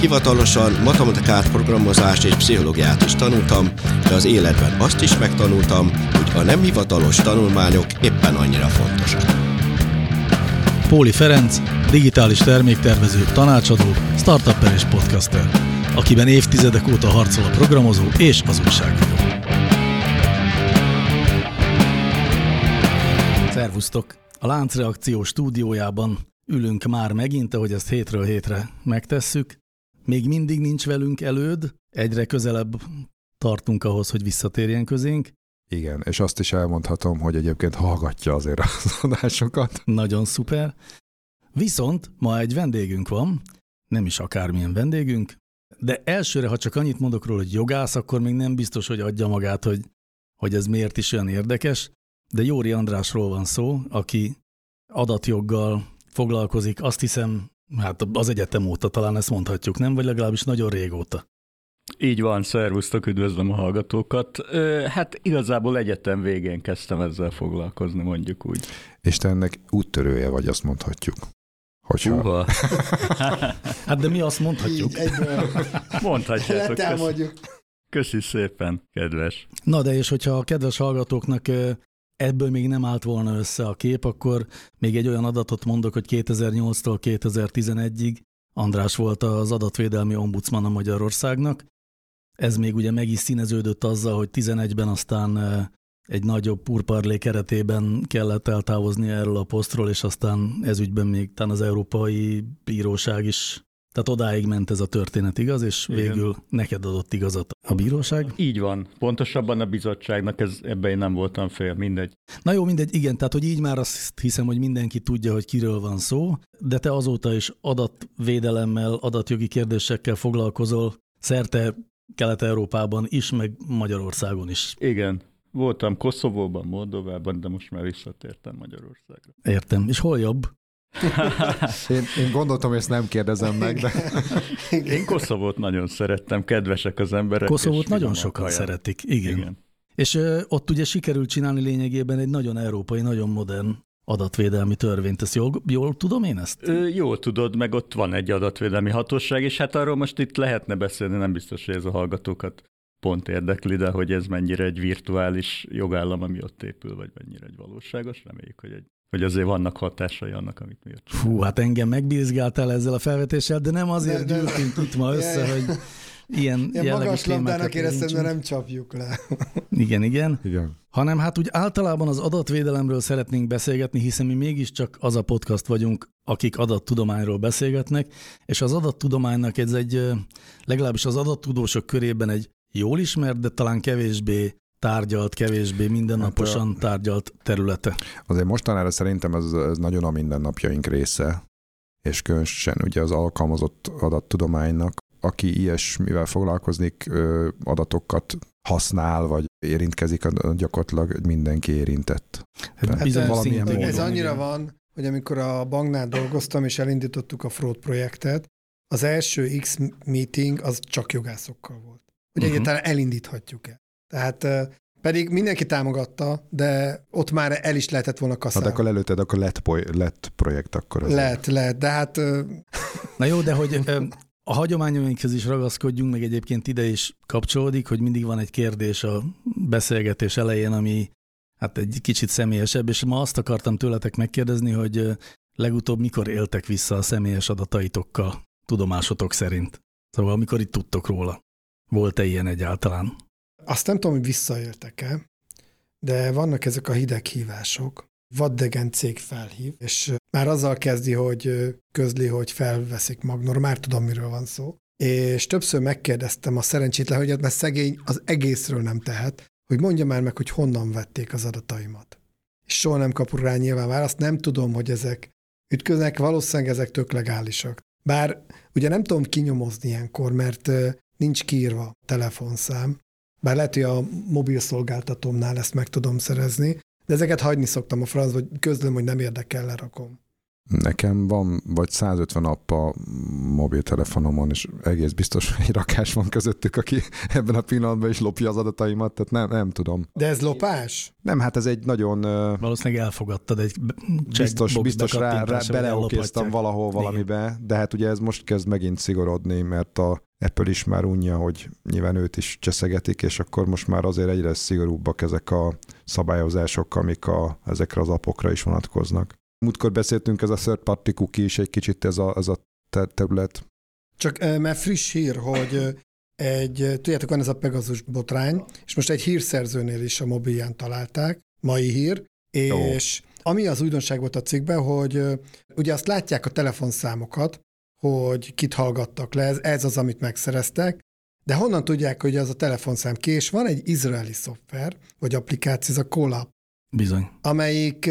hivatalosan matematikát, programozást és pszichológiát is tanultam, de az életben azt is megtanultam, hogy a nem hivatalos tanulmányok éppen annyira fontosak. Póli Ferenc, digitális terméktervező, tanácsadó, startupper és podcaster, akiben évtizedek óta harcol a programozó és az újságíró. Szervusztok! A Láncreakció stúdiójában ülünk már megint, ahogy ezt hétről hétre megtesszük. Még mindig nincs velünk előd, egyre közelebb tartunk ahhoz, hogy visszatérjen közénk. Igen, és azt is elmondhatom, hogy egyébként hallgatja azért az adásokat. Nagyon szuper. Viszont ma egy vendégünk van, nem is akármilyen vendégünk, de elsőre, ha csak annyit mondok róla, hogy jogász, akkor még nem biztos, hogy adja magát, hogy, hogy ez miért is olyan érdekes, de Jóri Andrásról van szó, aki adatjoggal foglalkozik, azt hiszem, hát az egyetem óta talán ezt mondhatjuk, nem? Vagy legalábbis nagyon régóta. Így van, szervusztok, üdvözlöm a hallgatókat. Hát igazából egyetem végén kezdtem ezzel foglalkozni, mondjuk úgy. És te ennek úttörője vagy, azt mondhatjuk. Hogyha... Uha. hát de mi azt mondhatjuk. Így. Mondhatjátok. Köszi szépen, kedves. Na de és hogyha a kedves hallgatóknak ebből még nem állt volna össze a kép, akkor még egy olyan adatot mondok, hogy 2008-tól 2011-ig András volt az adatvédelmi ombudsman a Magyarországnak. Ez még ugye meg is színeződött azzal, hogy 11-ben aztán egy nagyobb purparlé keretében kellett eltávozni erről a posztról, és aztán ezügyben még talán az Európai Bíróság is tehát odáig ment ez a történet, igaz? És Igen. végül neked adott igazat a bíróság? Így van. Pontosabban a bizottságnak, ez, ebben én nem voltam fél, mindegy. Na jó, mindegy, igen, tehát hogy így már azt hiszem, hogy mindenki tudja, hogy kiről van szó, de te azóta is adatvédelemmel, adatjogi kérdésekkel foglalkozol szerte Kelet-Európában is, meg Magyarországon is. Igen. Voltam Koszovóban, Moldovában, de most már visszatértem Magyarországra. Értem. És hol jobb? Én, én gondoltam, hogy ezt nem kérdezem meg, de... Én Koszovót nagyon szerettem, kedvesek az emberek. Koszovót nagyon sokan haján. szeretik, igen. igen. És ö, ott ugye sikerült csinálni lényegében egy nagyon európai, nagyon modern adatvédelmi törvényt. Ezt jól, jól tudom én ezt? Ö, jól tudod, meg ott van egy adatvédelmi hatóság, és hát arról most itt lehetne beszélni, nem biztos, hogy ez a hallgatókat pont érdekli, de hogy ez mennyire egy virtuális jogállam, ami ott épül, vagy mennyire egy valóságos, reméljük, hogy egy hogy azért vannak hatásai annak, amit mi ott Hú, hát engem megbízgáltál ezzel a felvetéssel, de nem azért de, de, gyűltünk itt ma össze, hogy ilyen, ilyen magas labdának éreztem, de nem csapjuk le. Igen, igen. igen. Hanem hát úgy általában az adatvédelemről szeretnénk beszélgetni, hiszen mi mégiscsak az a podcast vagyunk, akik adattudományról beszélgetnek, és az adattudománynak ez egy, legalábbis az adattudósok körében egy jól ismert, de talán kevésbé tárgyalt, kevésbé mindennaposan hát, tárgyalt területe. Azért mostanára szerintem ez, ez nagyon a mindennapjaink része, és különösen ugye az alkalmazott adattudománynak, aki ilyesmivel foglalkozik, adatokat használ, vagy érintkezik, gyakorlatilag mindenki érintett. Hát bizony valamilyen módon. Ez annyira van, hogy amikor a banknál dolgoztam, és elindítottuk a fraud projektet, az első X meeting az csak jogászokkal volt. Hogy uh-huh. egyáltalán elindíthatjuk-e. Tehát pedig mindenki támogatta, de ott már el is lehetett volna kaszálni. Hát akkor előtted, akkor lett, lett projekt akkor. Az lett, lett, de hát... Na jó, de hogy a hagyományainkhez is ragaszkodjunk, meg egyébként ide is kapcsolódik, hogy mindig van egy kérdés a beszélgetés elején, ami hát egy kicsit személyesebb, és ma azt akartam tőletek megkérdezni, hogy legutóbb mikor éltek vissza a személyes adataitokkal, tudomásotok szerint? Szóval amikor itt tudtok róla. Volt-e ilyen egyáltalán? Azt nem tudom, hogy visszaéltek-e, de vannak ezek a hideghívások. Vaddegen cég felhív, és már azzal kezdi, hogy közli, hogy felveszik Magnor, már tudom, miről van szó. És többször megkérdeztem a szerencsétlen hölgyet, mert szegény az egészről nem tehet, hogy mondja már meg, hogy honnan vették az adataimat. És soha nem kapur rá nyilván választ, nem tudom, hogy ezek ütköznek, valószínűleg ezek tök legálisak. Bár ugye nem tudom kinyomozni ilyenkor, mert nincs kiírva telefonszám, bár lehet, hogy a mobil szolgáltatómnál ezt meg tudom szerezni, De ezeket hagyni szoktam a franc, vagy közlöm, hogy nem érdekel, lerakom. Nekem van vagy 150 app a mobiltelefonomon, és egész biztos, hogy egy rakás van közöttük, aki ebben a pillanatban is lopja az adataimat, tehát nem, nem tudom. De ez lopás? Nem, hát ez egy nagyon... Valószínűleg elfogadtad egy Biztos, biztos rá, rá beleokéztam valahol valamibe, Igen. de hát ugye ez most kezd megint szigorodni, mert a Apple is már unja, hogy nyilván őt is cseszegetik, és akkor most már azért egyre szigorúbbak ezek a szabályozások, amik a, ezekre az apokra is vonatkoznak. Múltkor beszéltünk, ez a third party cookie is egy kicsit ez a, ez a terület. Csak mert friss hír, hogy egy, tudjátok, van ez a Pegasus botrány, és most egy hírszerzőnél is a mobilján találták, mai hír, és Jó. ami az újdonság volt a cikkben, hogy ugye azt látják a telefonszámokat, hogy kit hallgattak le, ez, ez az, amit megszereztek, de honnan tudják, hogy az a telefonszám ki, és van egy izraeli szoftver, vagy applikáció, ez a Colab. Bizony. Amelyik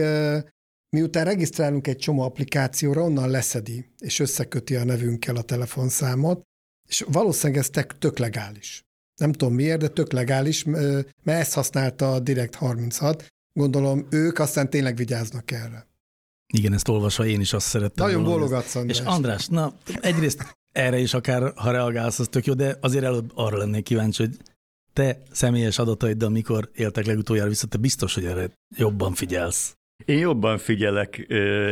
miután regisztrálunk egy csomó applikációra, onnan leszedi, és összeköti a nevünkkel a telefonszámot, és valószínűleg ez tök legális. Nem tudom miért, de tök legális, mert ezt használta a Direct 36. Gondolom ők aztán tényleg vigyáznak erre. Igen, ezt olvasva én is azt szerettem. Nagyon bólogatsz, András. És András, na egyrészt erre is akár, ha reagálsz, az tök jó, de azért előbb arra lennék kíváncsi, hogy te személyes adataiddal mikor éltek legutoljára vissza, te biztos, hogy erre jobban figyelsz. Én jobban figyelek,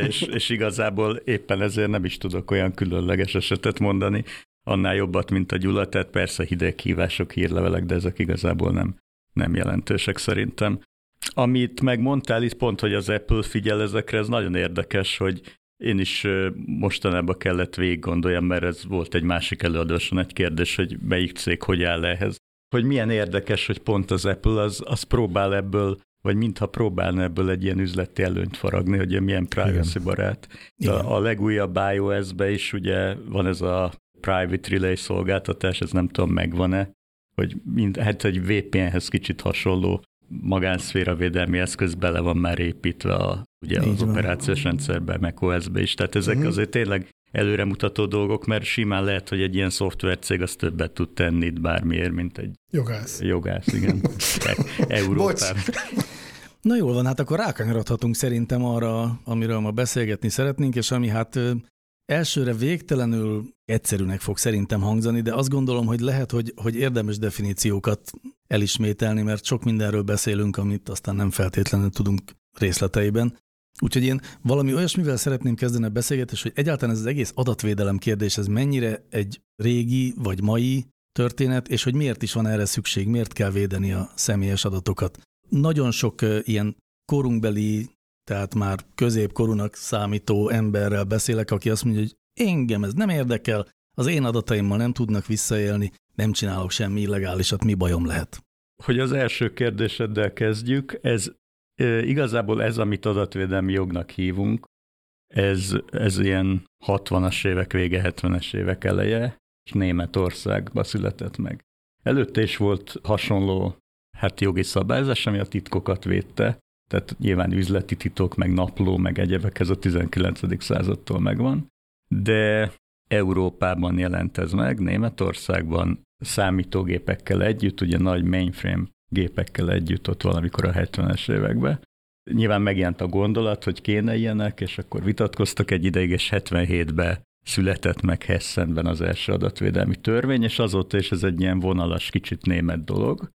és, és igazából éppen ezért nem is tudok olyan különleges esetet mondani, annál jobbat, mint a Gyula, tehát persze hideg hívások, hírlevelek, de ezek igazából nem, nem jelentősek szerintem. Amit megmondtál itt pont, hogy az Apple figyel ezekre, ez nagyon érdekes, hogy én is mostanában kellett végig gondoljam, mert ez volt egy másik előadáson egy kérdés, hogy melyik cég hogy áll ehhez. Hogy milyen érdekes, hogy pont az Apple az, az próbál ebből, vagy mintha próbálna ebből egy ilyen üzleti előnyt faragni, hogy milyen privacy barát. A, a legújabb iOS-be is ugye van ez a private relay szolgáltatás, ez nem tudom megvan-e, hogy mind, hát egy VPN-hez kicsit hasonló magánszféra védelmi eszköz bele van már építve a, ugye az van. operációs rendszerbe, meg OS-be is. Tehát ezek uh-huh. azért tényleg előremutató dolgok, mert simán lehet, hogy egy ilyen szoftvercég az többet tud tenni itt bármiért, mint egy jogász. Jogász, igen. Európában. Na jól van, hát akkor rákanyarodhatunk szerintem arra, amiről ma beszélgetni szeretnénk, és ami hát elsőre végtelenül egyszerűnek fog szerintem hangzani, de azt gondolom, hogy lehet, hogy, hogy érdemes definíciókat elismételni, mert sok mindenről beszélünk, amit aztán nem feltétlenül tudunk részleteiben. Úgyhogy én valami olyasmivel szeretném kezdeni a beszélgetést, hogy egyáltalán ez az egész adatvédelem kérdés, ez mennyire egy régi vagy mai történet, és hogy miért is van erre szükség, miért kell védeni a személyes adatokat. Nagyon sok ilyen korunkbeli, tehát már középkorúnak számító emberrel beszélek, aki azt mondja, hogy engem ez nem érdekel, az én adataimmal nem tudnak visszaélni, nem csinálok semmi illegálisat, mi bajom lehet? Hogy az első kérdéseddel kezdjük, ez igazából ez, amit adatvédelmi jognak hívunk, ez, ez ilyen 60-as évek vége, 70-es évek eleje, és Németországba született meg. Előtte is volt hasonló hát jogi szabályzás, ami a titkokat védte, tehát nyilván üzleti titok, meg napló, meg egyebek, ez a 19. századtól megvan, de Európában jelent ez meg, Németországban számítógépekkel együtt, ugye nagy mainframe gépekkel együtt ott valamikor a 70-es években. Nyilván megjelent a gondolat, hogy kéne ilyenek, és akkor vitatkoztak egy ideig, és 77-ben született meg Hessenben az első adatvédelmi törvény, és azóta is ez egy ilyen vonalas, kicsit német dolog.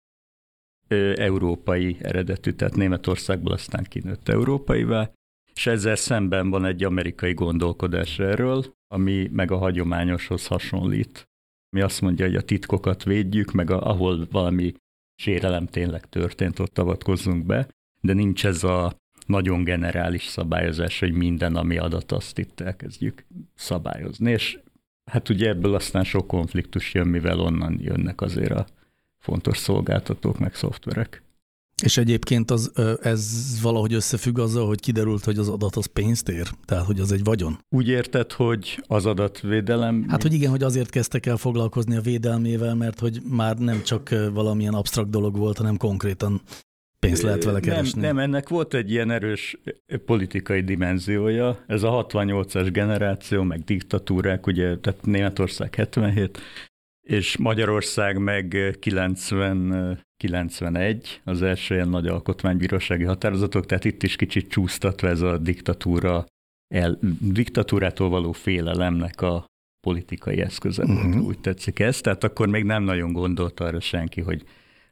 Európai eredetű, tehát Németországból aztán kinőtt európaivá, és ezzel szemben van egy amerikai gondolkodás erről, ami meg a hagyományoshoz hasonlít. Mi azt mondja, hogy a titkokat védjük, meg a, ahol valami sérelem tényleg történt, ott avatkozzunk be, de nincs ez a nagyon generális szabályozás, hogy minden, ami adat, azt itt elkezdjük szabályozni. És hát ugye ebből aztán sok konfliktus jön, mivel onnan jönnek azért a fontos szolgáltatók, meg szoftverek. És egyébként az, ez valahogy összefügg azzal, hogy kiderült, hogy az adat az pénzt ér? Tehát, hogy az egy vagyon? Úgy érted, hogy az adatvédelem... Hát, hogy igen, hogy azért kezdtek el foglalkozni a védelmével, mert hogy már nem csak valamilyen absztrakt dolog volt, hanem konkrétan pénzt lehet vele keresni. Nem, nem, ennek volt egy ilyen erős politikai dimenziója. Ez a 68-as generáció, meg diktatúrák, ugye, tehát Németország 77, és Magyarország meg 90 91, az első ilyen nagy alkotmánybírósági határozatok, tehát itt is kicsit csúsztatva ez a diktatúra, el, diktatúrától való félelemnek a politikai eszköze uh-huh. úgy tetszik ez. Tehát akkor még nem nagyon gondolta arra senki, hogy,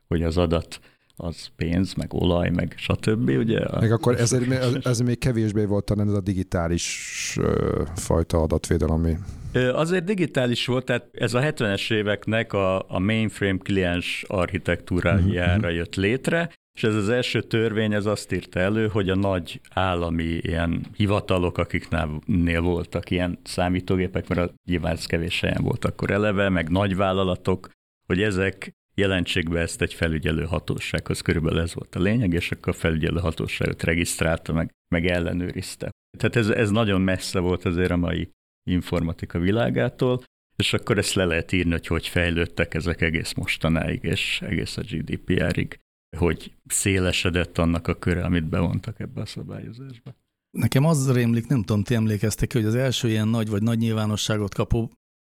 hogy az adat az pénz, meg olaj, meg stb. Ugye? Meg akkor ez, ez még kevésbé volt talán ez a digitális ö, fajta adatvédelem, ami... Azért digitális volt, tehát ez a 70-es éveknek a, a mainframe kliens architektúrájára uh-huh. jött létre, és ez az első törvény, ez azt írta elő, hogy a nagy állami ilyen hivatalok, akiknél voltak ilyen számítógépek, mert nyilván ez kevés helyen volt akkor eleve, meg nagy vállalatok, hogy ezek jelentsék be ezt egy felügyelő hatósághoz, körülbelül ez volt a lényeg, és akkor a felügyelő hatóságot regisztrálta, meg, meg ellenőrizte. Tehát ez, ez nagyon messze volt azért a mai informatika világától, és akkor ezt le lehet írni, hogy hogy fejlődtek ezek egész mostanáig, és egész a GDPR-ig, hogy szélesedett annak a köre, amit bevontak ebbe a szabályozásba. Nekem az rémlik, nem tudom, ti emlékeztek hogy az első ilyen nagy vagy nagy nyilvánosságot kapó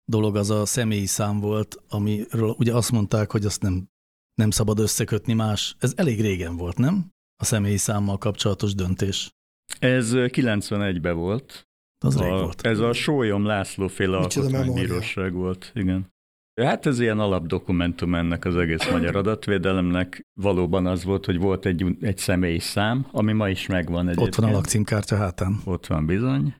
dolog az a személyi szám volt, amiről ugye azt mondták, hogy azt nem, nem szabad összekötni más. Ez elég régen volt, nem? A személyi számmal kapcsolatos döntés. Ez 91-ben volt. Az a, rég volt. Ez a Sólyom László féle alkotmánybíróság volt, igen. Hát ez ilyen alapdokumentum ennek az egész magyar adatvédelemnek. Valóban az volt, hogy volt egy, egy személyi szám, ami ma is megvan egyébként. Ott van a lakcímkártya hátán. Ott van bizony.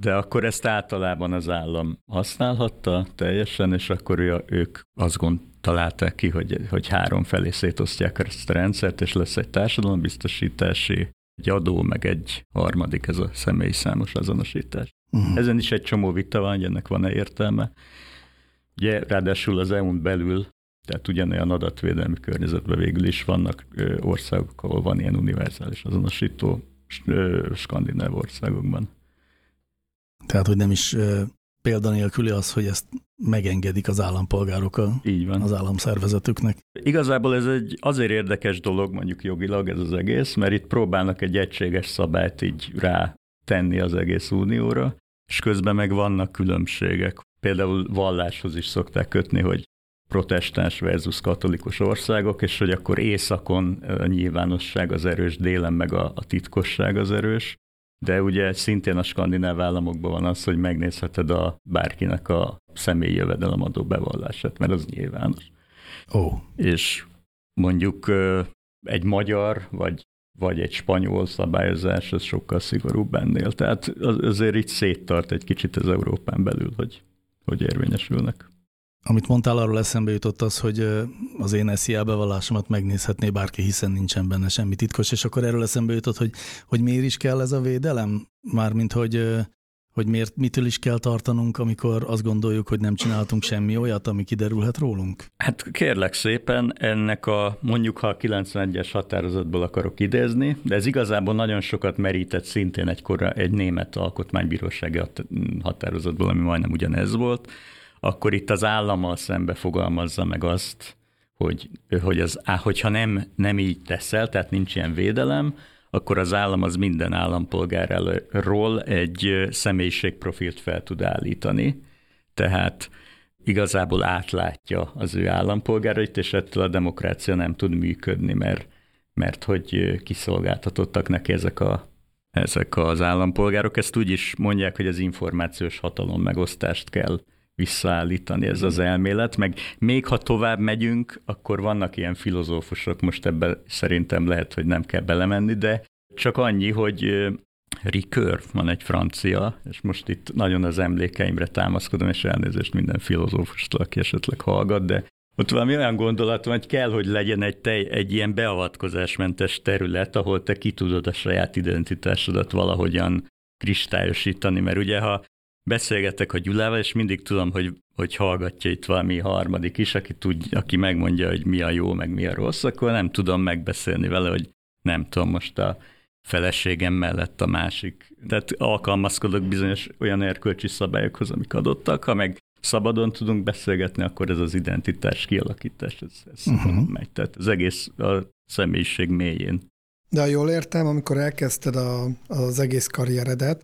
De akkor ezt általában az állam használhatta teljesen, és akkor ő, ők azt gond, találták ki, hogy, hogy három felé szétosztják ezt a rendszert, és lesz egy társadalombiztosítási, egy adó, meg egy harmadik, ez a személyi számos azonosítás. Uh-huh. Ezen is egy csomó vita van, hogy ennek van-e értelme. Ugye ráadásul az EU-n belül, tehát ugyanolyan adatvédelmi környezetben végül is vannak országok, ahol van ilyen univerzális azonosító, skandináv országokban. Tehát, hogy nem is példanélküli az, hogy ezt megengedik az állampolgárok a, Így van. az államszervezetüknek. Igazából ez egy azért érdekes dolog, mondjuk jogilag ez az egész, mert itt próbálnak egy egységes szabályt így rá tenni az egész unióra, és közben meg vannak különbségek. Például valláshoz is szokták kötni, hogy protestáns versus katolikus országok, és hogy akkor északon a nyilvánosság az erős, délen meg a, a titkosság az erős. De ugye szintén a skandináv államokban van az, hogy megnézheted a bárkinek a személyi jövedelemadó bevallását, mert az nyilvános. Ó. Oh. És mondjuk egy magyar vagy, vagy egy spanyol szabályozás, az sokkal szigorúbb ennél. Tehát azért itt széttart egy kicsit az Európán belül, hogy, hogy érvényesülnek. Amit mondtál, arról eszembe jutott az, hogy az én SZIA bevallásomat megnézhetné bárki, hiszen nincsen benne semmi titkos, és akkor erről eszembe jutott, hogy, hogy miért is kell ez a védelem? Mármint, hogy, hogy miért, mitől is kell tartanunk, amikor azt gondoljuk, hogy nem csináltunk semmi olyat, ami kiderülhet rólunk? Hát kérlek szépen, ennek a mondjuk, ha a 91-es határozatból akarok idézni, de ez igazából nagyon sokat merített szintén egy, kora, egy német alkotmánybírósági határozatból, ami majdnem ugyanez volt, akkor itt az állammal szembe fogalmazza meg azt, hogy, hogy az, hogyha nem, nem így teszel, tehát nincs ilyen védelem, akkor az állam az minden állampolgárról egy személyiségprofilt fel tud állítani. Tehát igazából átlátja az ő állampolgárait, és ettől a demokrácia nem tud működni, mert, mert hogy kiszolgáltatottak neki ezek, a, ezek az állampolgárok. Ezt úgy is mondják, hogy az információs hatalom megosztást kell visszaállítani ez az elmélet, meg még ha tovább megyünk, akkor vannak ilyen filozófusok, most ebben szerintem lehet, hogy nem kell belemenni, de csak annyi, hogy Ricoeur van egy francia, és most itt nagyon az emlékeimre támaszkodom, és elnézést minden filozófustól, aki esetleg hallgat, de ott valami olyan gondolat van, hogy kell, hogy legyen egy, tej, egy ilyen beavatkozásmentes terület, ahol te ki tudod a saját identitásodat valahogyan kristályosítani, mert ugye ha beszélgetek a Gyulával, és mindig tudom, hogy, hogy hallgatja itt valami harmadik is, aki, tud, aki megmondja, hogy mi a jó, meg mi a rossz, akkor nem tudom megbeszélni vele, hogy nem tudom, most a feleségem mellett a másik. Tehát alkalmazkodok bizonyos olyan erkölcsi szabályokhoz, amik adottak, ha meg szabadon tudunk beszélgetni, akkor ez az identitás kialakítás, ez, ez uh-huh. megy. Tehát az egész a személyiség mélyén. De ha jól értem, amikor elkezdted a, az egész karrieredet,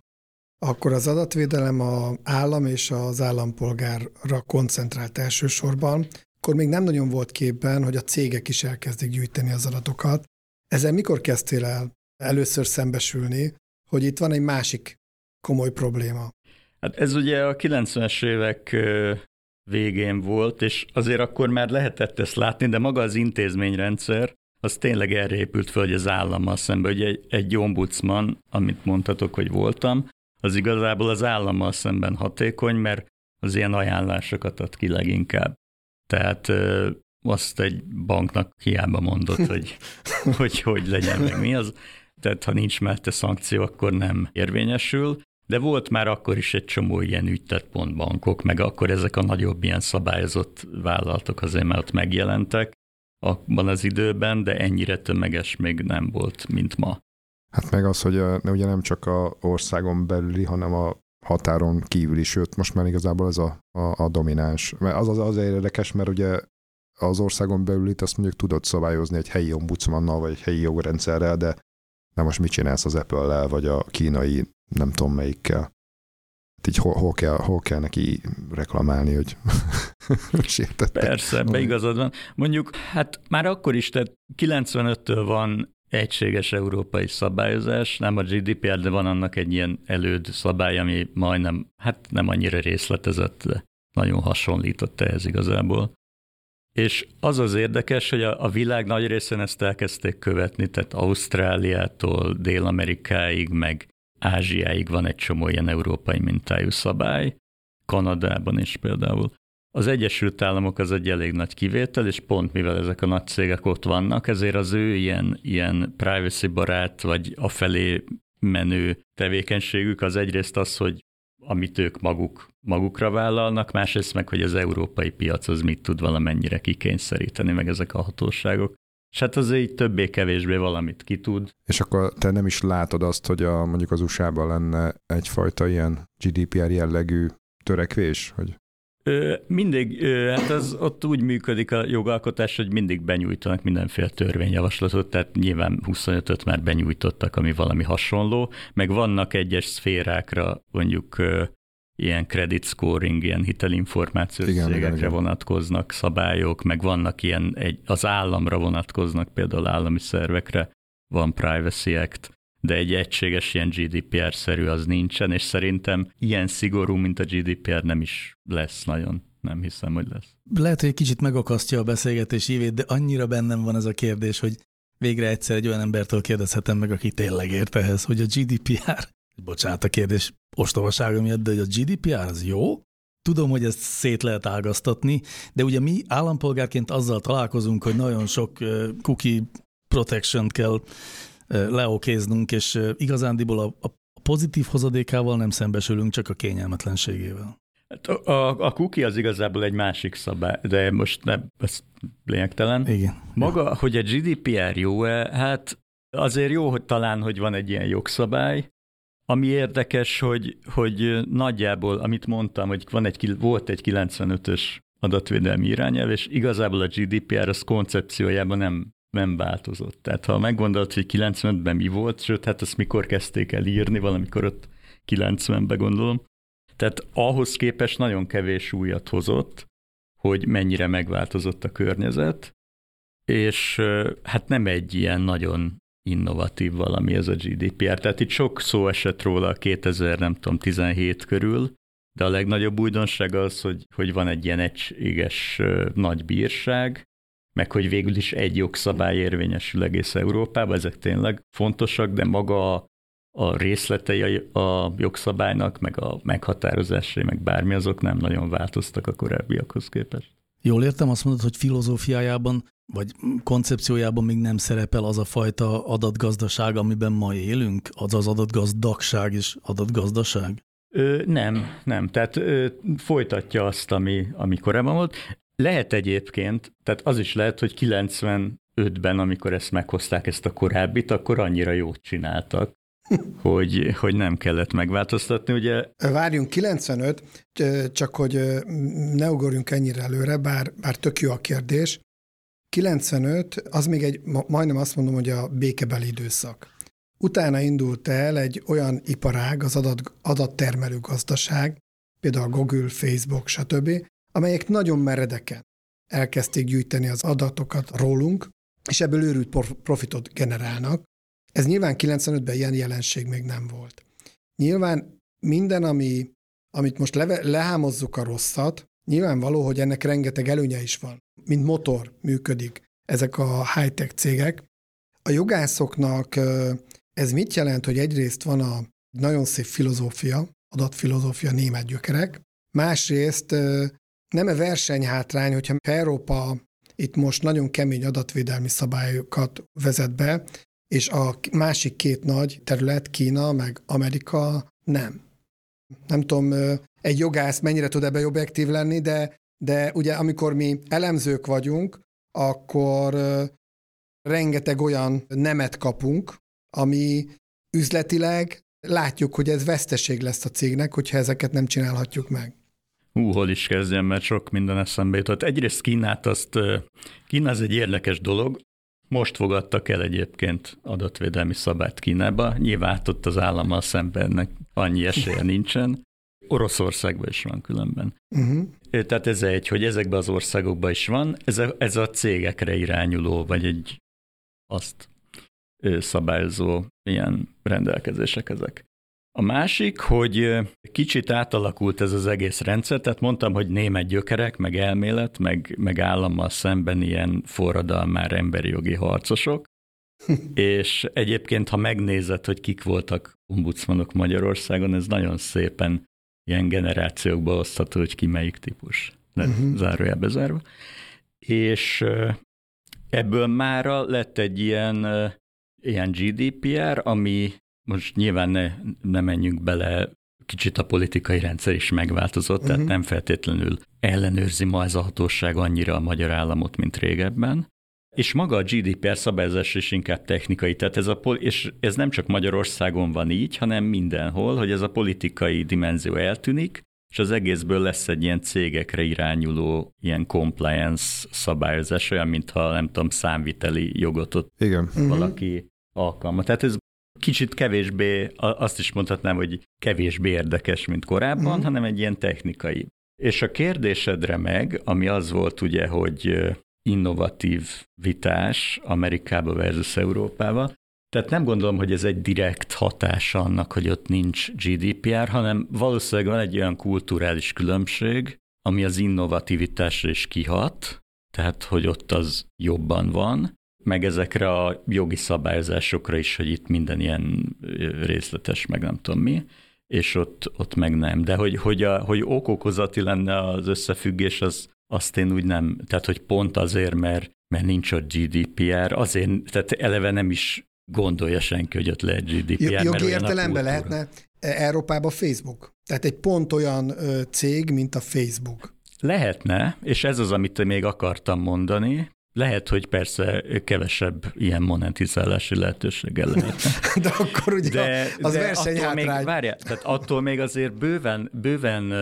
akkor az adatvédelem a állam és az állampolgárra koncentrált elsősorban, akkor még nem nagyon volt képben, hogy a cégek is elkezdik gyűjteni az adatokat. Ezzel mikor kezdtél el először szembesülni, hogy itt van egy másik komoly probléma? Hát ez ugye a 90-es évek végén volt, és azért akkor már lehetett ezt látni, de maga az intézményrendszer, az tényleg erre épült föl, hogy az állammal szemben, hogy egy, egy ombudsman, amit mondhatok, hogy voltam, az igazából az állammal szemben hatékony, mert az ilyen ajánlásokat ad ki leginkább. Tehát azt egy banknak hiába mondott, hogy, hogy hogy legyen meg mi az. Tehát ha nincs mellette szankció, akkor nem érvényesül. De volt már akkor is egy csomó ilyen ügytetpont bankok, meg akkor ezek a nagyobb ilyen szabályozott vállalatok azért már ott megjelentek abban az időben, de ennyire tömeges még nem volt, mint ma. Hát meg az, hogy a, ugye nem csak a országon belüli, hanem a határon kívüli, sőt, most már igazából ez a, a, a domináns. Mert az, az azért érdekes, mert ugye az országon belül itt azt mondjuk tudod szabályozni egy helyi ombudsmannal, vagy egy helyi jogrendszerrel, de na most mit csinálsz az Apple-lel, vagy a kínai nem tudom melyikkel. Hát így hol, hol, kell, hol kell neki reklamálni, hogy sértettek. Persze, beigazad van. Mondjuk, hát már akkor is, tehát 95-től van egységes európai szabályozás, nem a GDPR, de van annak egy ilyen előd szabály, ami majdnem, hát nem annyira részletezett, de nagyon hasonlított ehhez igazából. És az az érdekes, hogy a, a világ nagy részén ezt elkezdték követni, tehát Ausztráliától Dél-Amerikáig, meg Ázsiáig van egy csomó ilyen európai mintájú szabály, Kanadában is például. Az Egyesült Államok az egy elég nagy kivétel, és pont mivel ezek a nagy cégek ott vannak, ezért az ő ilyen, ilyen privacy barát, vagy afelé menő tevékenységük az egyrészt az, hogy amit ők maguk, magukra vállalnak, másrészt meg, hogy az európai piac az mit tud valamennyire kikényszeríteni, meg ezek a hatóságok. És hát azért így többé-kevésbé valamit ki tud. És akkor te nem is látod azt, hogy a, mondjuk az USA-ban lenne egyfajta ilyen GDPR jellegű törekvés, hogy mindig, hát az ott úgy működik a jogalkotás, hogy mindig benyújtanak mindenféle törvényjavaslatot, tehát nyilván 25-öt már benyújtottak, ami valami hasonló, meg vannak egyes szférákra, mondjuk ilyen credit scoring, ilyen hitelinformációs igen, cégekre igen. vonatkoznak szabályok, meg vannak ilyen, egy, az államra vonatkoznak, például állami szervekre. Van Privacy Act, de egy egységes ilyen GDPR-szerű az nincsen, és szerintem ilyen szigorú, mint a GDPR nem is lesz nagyon. Nem hiszem, hogy lesz. Lehet, hogy egy kicsit megakasztja a beszélgetés évét, de annyira bennem van ez a kérdés, hogy végre egyszer egy olyan embertől kérdezhetem meg, aki tényleg ért ehhez, hogy a GDPR, bocsánat a kérdés ostobasága miatt, de hogy a GDPR az jó, Tudom, hogy ezt szét lehet ágaztatni, de ugye mi állampolgárként azzal találkozunk, hogy nagyon sok cookie protection kell leokéznunk, és igazándiból a, a pozitív hozadékával nem szembesülünk, csak a kényelmetlenségével. Hát a, a cookie az igazából egy másik szabály, de most nem, ez lényegtelen. Igen. Maga, ja. hogy a GDPR jó-e, hát azért jó, hogy talán, hogy van egy ilyen jogszabály, ami érdekes, hogy, hogy nagyjából, amit mondtam, hogy van egy, volt egy 95-ös adatvédelmi irányelv, és igazából a GDPR az koncepciójában nem nem változott. Tehát ha meggondolt, hogy 95-ben mi volt, sőt, hát azt mikor kezdték el írni, valamikor ott 90-ben gondolom. Tehát ahhoz képest nagyon kevés újat hozott, hogy mennyire megváltozott a környezet, és hát nem egy ilyen nagyon innovatív valami ez a GDPR. Tehát itt sok szó esett róla 2000, nem tudom, 17 körül, de a legnagyobb újdonság az, hogy, hogy van egy ilyen egységes nagy bírság, meg hogy végül is egy jogszabály érvényesül egész Európában, ezek tényleg fontosak, de maga a, részletei a jogszabálynak, meg a meghatározásai, meg bármi azok nem nagyon változtak a korábbiakhoz képest. Jól értem, azt mondod, hogy filozófiájában vagy koncepciójában még nem szerepel az a fajta adatgazdaság, amiben ma élünk? Az az adatgazdagság és adatgazdaság? Ö, nem, nem. Tehát ö, folytatja azt, ami, ami korábban volt. Lehet egyébként, tehát az is lehet, hogy 95-ben, amikor ezt meghozták, ezt a korábbit, akkor annyira jót csináltak, hogy, hogy nem kellett megváltoztatni, ugye? Várjunk, 95, csak hogy ne ugorjunk ennyire előre, bár, bár tök jó a kérdés. 95, az még egy, majdnem azt mondom, hogy a békebeli időszak. Utána indult el egy olyan iparág, az adat, adattermelő gazdaság, például Google, Facebook, stb., amelyek nagyon meredeken elkezdték gyűjteni az adatokat rólunk, és ebből őrült profitot generálnak. Ez nyilván 95-ben ilyen jelenség még nem volt. Nyilván minden, ami, amit most leve, lehámozzuk a rosszat, nyilvánvaló, hogy ennek rengeteg előnye is van. Mint motor működik ezek a high-tech cégek. A jogászoknak ez mit jelent, hogy egyrészt van a nagyon szép filozófia, adatfilozófia német gyökerek, másrészt nem-e versenyhátrány, hogyha Európa itt most nagyon kemény adatvédelmi szabályokat vezet be, és a másik két nagy terület, Kína meg Amerika nem. Nem tudom, egy jogász mennyire tud ebbe objektív lenni, de, de ugye amikor mi elemzők vagyunk, akkor rengeteg olyan nemet kapunk, ami üzletileg látjuk, hogy ez veszteség lesz a cégnek, hogyha ezeket nem csinálhatjuk meg. Hú, hol is kezdjem, mert sok minden eszembe jutott. Egyrészt Kínát, azt, Kína az egy érdekes dolog. Most fogadtak el egyébként adatvédelmi szabályt Kínába. Nyilván ott az állammal szemben annyi esélye nincsen. Oroszországban is van különben. Uh-huh. Tehát ez egy, hogy ezekben az országokban is van, ez a, ez a cégekre irányuló, vagy egy azt szabályozó ilyen rendelkezések ezek. A másik, hogy kicsit átalakult ez az egész rendszer, tehát mondtam, hogy német gyökerek, meg elmélet, meg, meg állammal szemben ilyen forradalmár emberi jogi harcosok, és egyébként, ha megnézed, hogy kik voltak ombudsmanok Magyarországon, ez nagyon szépen ilyen generációkba osztható, hogy ki melyik típus, uh-huh. zárójelbe zárva. És ebből mára lett egy ilyen, ilyen GDPR, ami most nyilván ne, ne menjünk bele, kicsit a politikai rendszer is megváltozott, uh-huh. tehát mhm. nem feltétlenül ellenőrzi ma ez a hatóság annyira a magyar államot, mint régebben. És maga a GDPR szabályozás is inkább technikai, tehát ez, a, és ez nem csak Magyarországon van így, hanem mindenhol, hogy ez a politikai dimenzió eltűnik, és az egészből lesz egy ilyen cégekre irányuló ilyen compliance szabályozás, olyan, mintha nem tudom, számviteli jogot ott Igen. valaki uh-huh. alkalmaz. Tehát ez kicsit kevésbé, azt is mondhatnám, hogy kevésbé érdekes, mint korábban, mm. hanem egy ilyen technikai. És a kérdésedre meg, ami az volt ugye, hogy innovatív vitás Amerikába versus Európába, tehát nem gondolom, hogy ez egy direkt hatása annak, hogy ott nincs GDPR, hanem valószínűleg van egy olyan kulturális különbség, ami az innovativitásra is kihat, tehát hogy ott az jobban van, meg ezekre a jogi szabályozásokra is, hogy itt minden ilyen részletes, meg nem tudom mi, és ott, ott meg nem. De hogy, hogy, a, hogy okokozati lenne az összefüggés, az, azt én úgy nem, tehát hogy pont azért, mert, mert nincs ott GDPR, azért, tehát eleve nem is gondolja senki, hogy ott lehet GDPR. Jogi értelemben lehetne Európában Facebook. Tehát egy pont olyan cég, mint a Facebook. Lehetne, és ez az, amit még akartam mondani, lehet, hogy persze kevesebb ilyen monetizálási lehetőséggel lehet. de akkor ugye de, az de versenyhátrány. Várjál, tehát attól még azért bőven, bőven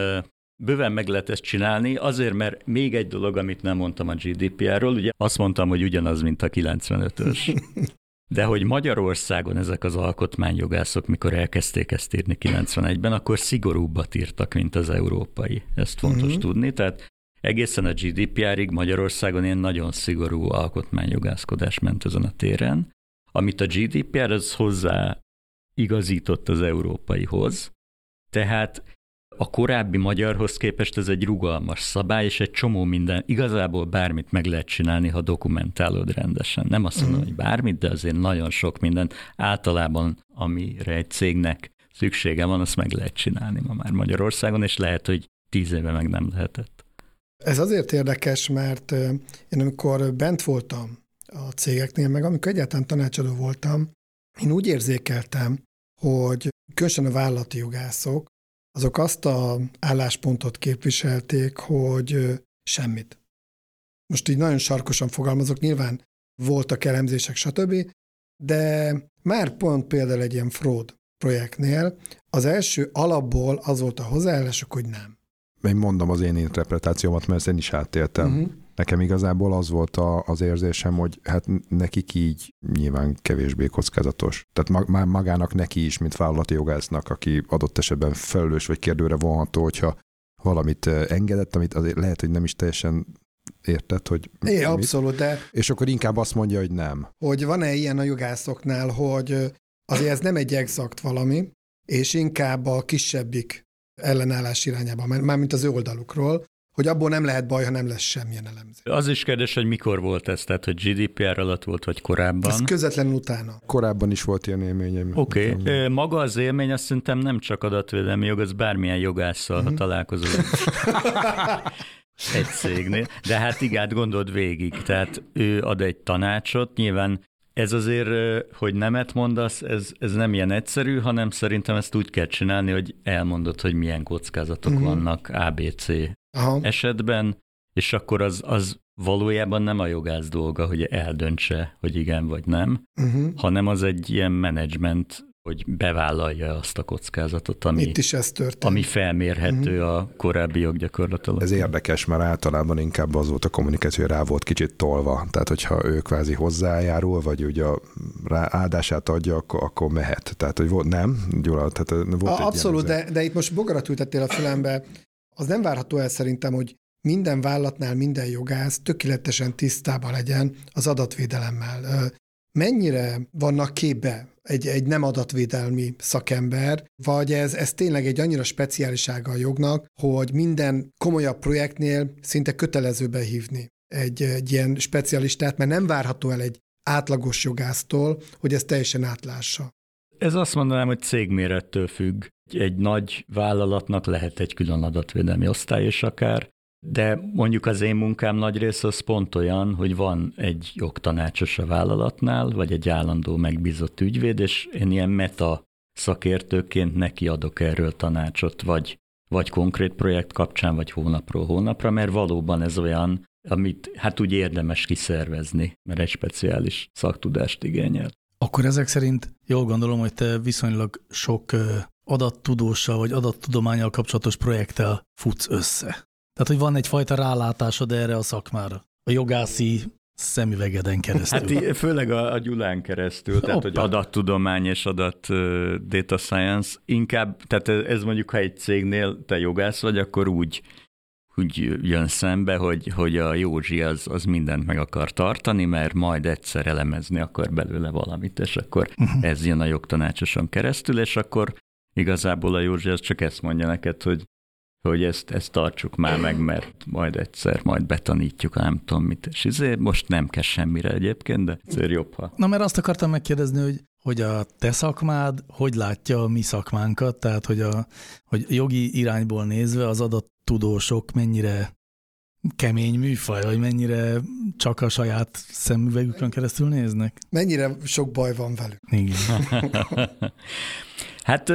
bőven meg lehet ezt csinálni, azért, mert még egy dolog, amit nem mondtam a GDPR-ról, ugye azt mondtam, hogy ugyanaz, mint a 95-ös. De hogy Magyarországon ezek az alkotmányjogászok, mikor elkezdték ezt írni 91-ben, akkor szigorúbbat írtak, mint az európai. Ezt fontos uh-huh. tudni. Tehát Egészen a GDPR-ig Magyarországon ilyen nagyon szigorú alkotmányjogászkodás ment ezen a téren, amit a GDPR az hozzá igazított az európaihoz, tehát a korábbi magyarhoz képest ez egy rugalmas szabály, és egy csomó minden, igazából bármit meg lehet csinálni, ha dokumentálod rendesen. Nem azt mondom, mm. hogy bármit, de azért nagyon sok mindent. Általában, amire egy cégnek szüksége van, azt meg lehet csinálni ma már Magyarországon, és lehet, hogy tíz éve meg nem lehetett. Ez azért érdekes, mert én amikor bent voltam a cégeknél, meg amikor egyáltalán tanácsadó voltam, én úgy érzékeltem, hogy különösen a vállalati jogászok, azok azt a álláspontot képviselték, hogy semmit. Most így nagyon sarkosan fogalmazok, nyilván voltak elemzések, stb., de már pont például egy ilyen fraud projektnél az első alapból az volt a hozzáállásuk, hogy nem én mondom az én interpretációmat, mert ezt én is átéltem. Uh-huh. Nekem igazából az volt a, az érzésem, hogy hát nekik így nyilván kevésbé kockázatos. Tehát már magának neki is, mint vállalati jogásznak, aki adott esetben felelős vagy kérdőre vonható, hogyha valamit engedett, amit azért lehet, hogy nem is teljesen Érted, hogy É, mit? abszolút, de És akkor inkább azt mondja, hogy nem. hogy van-e ilyen a jogászoknál, hogy ö, azért ez nem egy exakt valami, és inkább a kisebbik ellenállás irányába, mert mármint az ő oldalukról, hogy abból nem lehet baj, ha nem lesz semmilyen elemzés. Az is kérdés, hogy mikor volt ez, tehát hogy GDPR alatt volt, vagy korábban. Ez közvetlenül utána. Korábban is volt ilyen élményem. Oké, okay. maga az élmény azt szerintem nem csak adatvédelmi jog, az bármilyen jogásszal, Mhm. ha találkozol egy cégnél. De hát igen, hát gondold végig, tehát ő ad egy tanácsot, nyilván ez azért, hogy nemet mondasz, ez, ez nem ilyen egyszerű, hanem szerintem ezt úgy kell csinálni, hogy elmondod, hogy milyen kockázatok Mhm. vannak ABC Aha. esetben, és akkor az, az valójában nem a jogász dolga, hogy eldöntse, hogy igen vagy nem, Uh-huh. hanem az egy ilyen menedzsment, hogy bevállalja azt a kockázatot, ami, Itt is ez történt. ami felmérhető a korábbi joggyakorlat alatt. Ez érdekes, mert általában inkább az volt a kommunikáció, hogy rá volt kicsit tolva. Tehát, hogyha ő kvázi hozzájárul, vagy ugye a rá áldását adja, akkor, akkor mehet. Tehát, hogy volt, nem, Gyula? Tehát volt A, egy abszolút, de, de itt most bogarat ültettél a fülembe. Az nem várható el szerintem, hogy minden vállalatnál minden jogász tökéletesen tisztában legyen az adatvédelemmel. Mennyire vannak képbe egy, egy nem adatvédelmi szakember, vagy ez, ez tényleg egy annyira speciálisága a jognak, hogy minden komolyabb projektnél szinte kötelező behívni egy, egy ilyen specialistát, mert nem várható el egy átlagos jogásztól, hogy ezt teljesen átlássa. Ez azt mondanám, hogy cégmérettől függ. Egy nagy vállalatnak lehet egy külön adatvédelmi osztály is akár, de mondjuk az én munkám nagy része az pont olyan, hogy van egy jogtanácsos a vállalatnál, vagy egy állandó megbízott ügyvéd, és én ilyen meta szakértőként neki adok erről tanácsot, vagy, vagy konkrét projekt kapcsán, vagy hónapról hónapra, mert valóban ez olyan, amit hát úgy érdemes kiszervezni, mert egy speciális szaktudást igényel. Akkor ezek szerint jól gondolom, hogy te viszonylag sok adattudóssal vagy adattudományjal kapcsolatos projekttel futsz össze. Tehát, hogy van egyfajta rálátásod erre a szakmára. A jogászi szemüvegeden keresztül. Hát főleg a, a Gyulán keresztül, tehát hogy adattudomány és adat ö, data science, inkább, tehát ez, ez mondjuk, ha egy cégnél te jogász vagy, akkor úgy, úgy jön szembe, hogy, hogy a Józsi az, az mindent meg akar tartani, mert majd egyszer elemezni akar belőle valamit, és akkor Mhm. ez jön a jogtanácsoson keresztül, és akkor igazából a Józsi az csak ezt mondja neked, hogy hogy ezt, ezt tartsuk már meg, mert majd egyszer majd betanítjuk, nem tudom mit, és izé, most nem kell semmire egyébként, de azért jobb, ha Na, mert azt akartam megkérdezni, hogy, hogy a te szakmád hogy látja a mi szakmánkat, tehát hogy, a, hogy jogi irányból nézve az adattudósok mennyire kemény műfaj, vagy mennyire csak a saját szemüvegükön keresztül néznek? Mennyire sok baj van velük? Igen. Hát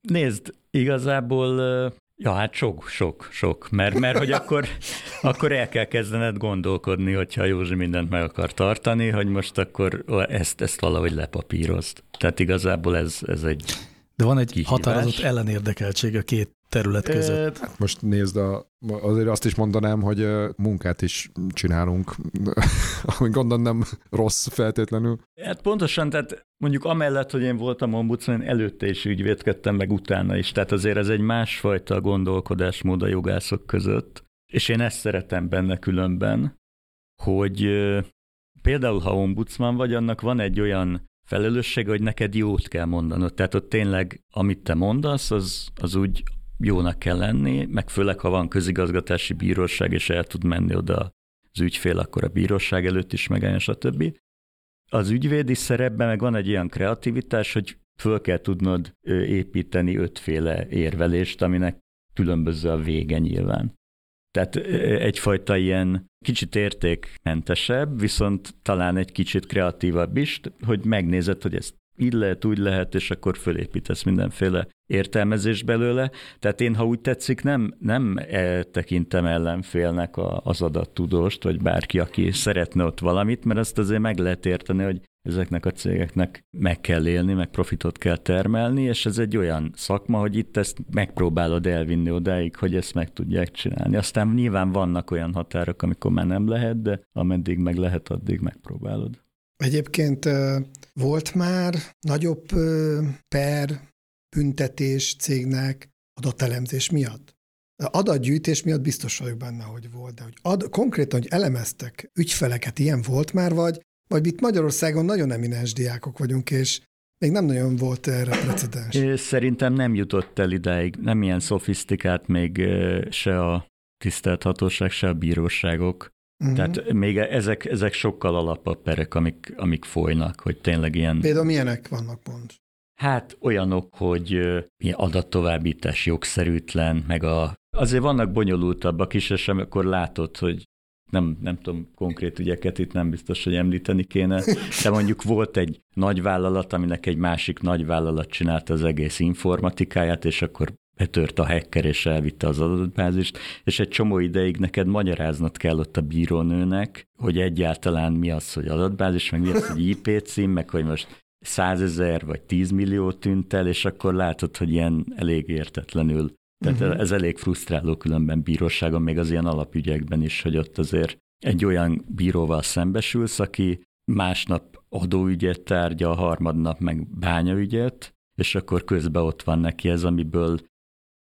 nézd, igazából, ja, hát sok, sok, sok, mert, mert hogy akkor, akkor el kell kezdened gondolkodni, hogyha Józsi mindent meg akar tartani, hogy most akkor ezt, ezt valahogy lepapírozd. Tehát igazából ez, ez egy... De van egy Kihívás. határozott ellenérdekeltség a két terület között. Ö, Most nézd, a, azért azt is mondanám, hogy munkát is csinálunk, ami gondolom nem rossz feltétlenül. Hát pontosan, tehát mondjuk amellett, hogy én voltam ombudsman, én előtte is ügyvédkedtem, meg utána is. Tehát azért ez egy másfajta gondolkodásmód a jogászok között. És én ezt szeretem benne különben, hogy például, ha ombudsman vagy, annak van egy olyan felelősség, hogy neked jót kell mondanod. Tehát ott tényleg, amit te mondasz, az, az úgy jónak kell lenni, meg főleg, ha van közigazgatási bíróság, és el tud menni oda az ügyfél, akkor a bíróság előtt is megállja, stb. Az ügyvédi szerepben meg van egy olyan kreativitás, hogy föl kell tudnod építeni ötféle érvelést, aminek különböző a vége nyilván. Tehát egyfajta ilyen kicsit értékmentesebb, viszont talán egy kicsit kreatívabb is, hogy megnézed, hogy ezt így lehet, úgy lehet, és akkor fölépítesz mindenféle értelmezés belőle. Tehát én, ha úgy tetszik, nem, nem e, tekintem ellenfélnek a, az adattudóst, vagy bárki, aki szeretne ott valamit, mert azt azért meg lehet érteni, hogy ezeknek a cégeknek meg kell élni, meg profitot kell termelni, és ez egy olyan szakma, hogy itt ezt megpróbálod elvinni odáig, hogy ezt meg tudják csinálni. Aztán nyilván vannak olyan határok, amikor már nem lehet, de ameddig meg lehet, addig megpróbálod. Egyébként volt már nagyobb per büntetés cégnek adatelemzés miatt? Adatgyűjtés miatt biztos vagyok benne, hogy volt, de hogy ad, konkrétan, hogy elemeztek ügyfeleket, ilyen volt már, vagy, vagy itt Magyarországon nagyon eminens diákok vagyunk, és még nem nagyon volt erre precedens. Szerintem nem jutott el idáig, nem ilyen szofisztikált még se a tisztelt hatóság, se a bíróságok. Uh-huh. Tehát még ezek, ezek sokkal alapabb perek, amik, amik folynak, hogy tényleg ilyen... Például milyenek vannak mond? Hát olyanok, hogy milyen adattovábbítás jogszerűtlen, meg a... Azért vannak bonyolultabbak is, és amikor látod, hogy nem, nem tudom konkrét ügyeket itt nem biztos, hogy említeni kéne, de mondjuk volt egy nagy vállalat, aminek egy másik nagy vállalat csinálta az egész informatikáját, és akkor betört a hacker, és elvitte az adatbázist, és egy csomó ideig neked magyaráznod kell ott a bírónőnek, hogy egyáltalán mi az, hogy adatbázis, meg mi az, hogy IP cím, meg hogy most százezer vagy tízmillió tűnt el, és akkor látod, hogy ilyen elég értetlenül. Tehát uh-huh. ez elég frusztráló különben bíróságon, még az ilyen alapügyekben is, hogy ott azért egy olyan bíróval szembesülsz, aki másnap adóügyet tárgya, a harmadnap meg bányaügyet, és akkor közben ott van neki ez, amiből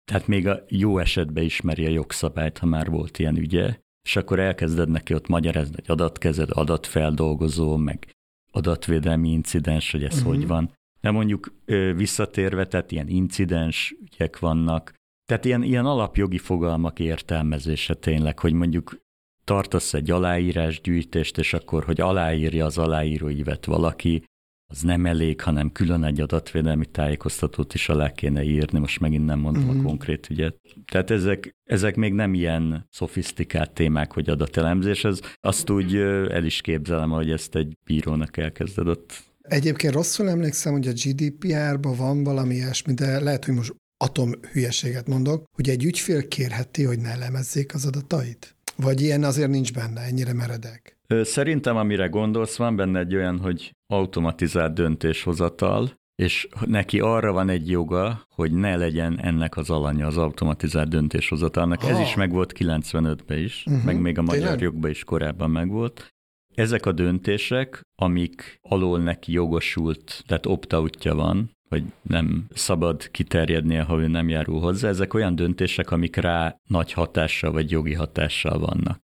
tehát még a jó esetben ismeri a jogszabályt, ha már volt ilyen ügye, és akkor elkezded neki ott magyarázni, hogy adatkezed, adatfeldolgozó, meg adatvédelmi incidens, hogy ez uh-huh. hogy van. De mondjuk visszatérve, tehát ilyen incidens ügyek vannak, tehát ilyen, ilyen alapjogi fogalmak értelmezése tényleg, hogy mondjuk tartasz egy aláírásgyűjtést, és akkor, hogy aláírja az aláíróívet valaki, az nem elég, hanem külön egy adatvédelmi tájékoztatót is alá kéne írni, most megint nem mondom uh-huh. a mhm. konkrét ügyet. Tehát ezek, ezek még nem ilyen szofisztikált témák, hogy adatelemzés, ez azt úgy el is képzelem, hogy ezt egy bírónak elkezded ott. Egyébként rosszul emlékszem, hogy a GDPR-ban van valami ilyesmi, de lehet, hogy most atom hülyeséget mondok, hogy egy ügyfél kérheti, hogy ne elemezzék az adatait? Vagy ilyen azért nincs benne, ennyire meredek? Szerintem, amire gondolsz, van benne egy olyan, hogy automatizált döntéshozatal, és neki arra van egy joga, hogy ne legyen ennek az alanya az automatizált döntéshozatalnak. Ha. Ez is megvolt 95-ben is, uh-huh. meg még a magyar Tényleg? jogban is korábban megvolt. Ezek a döntések, amik alól neki jogosult, tehát opt van, vagy nem szabad kiterjednie, ha ő nem járul hozzá, ezek olyan döntések, amik rá nagy hatással vagy jogi hatással vannak.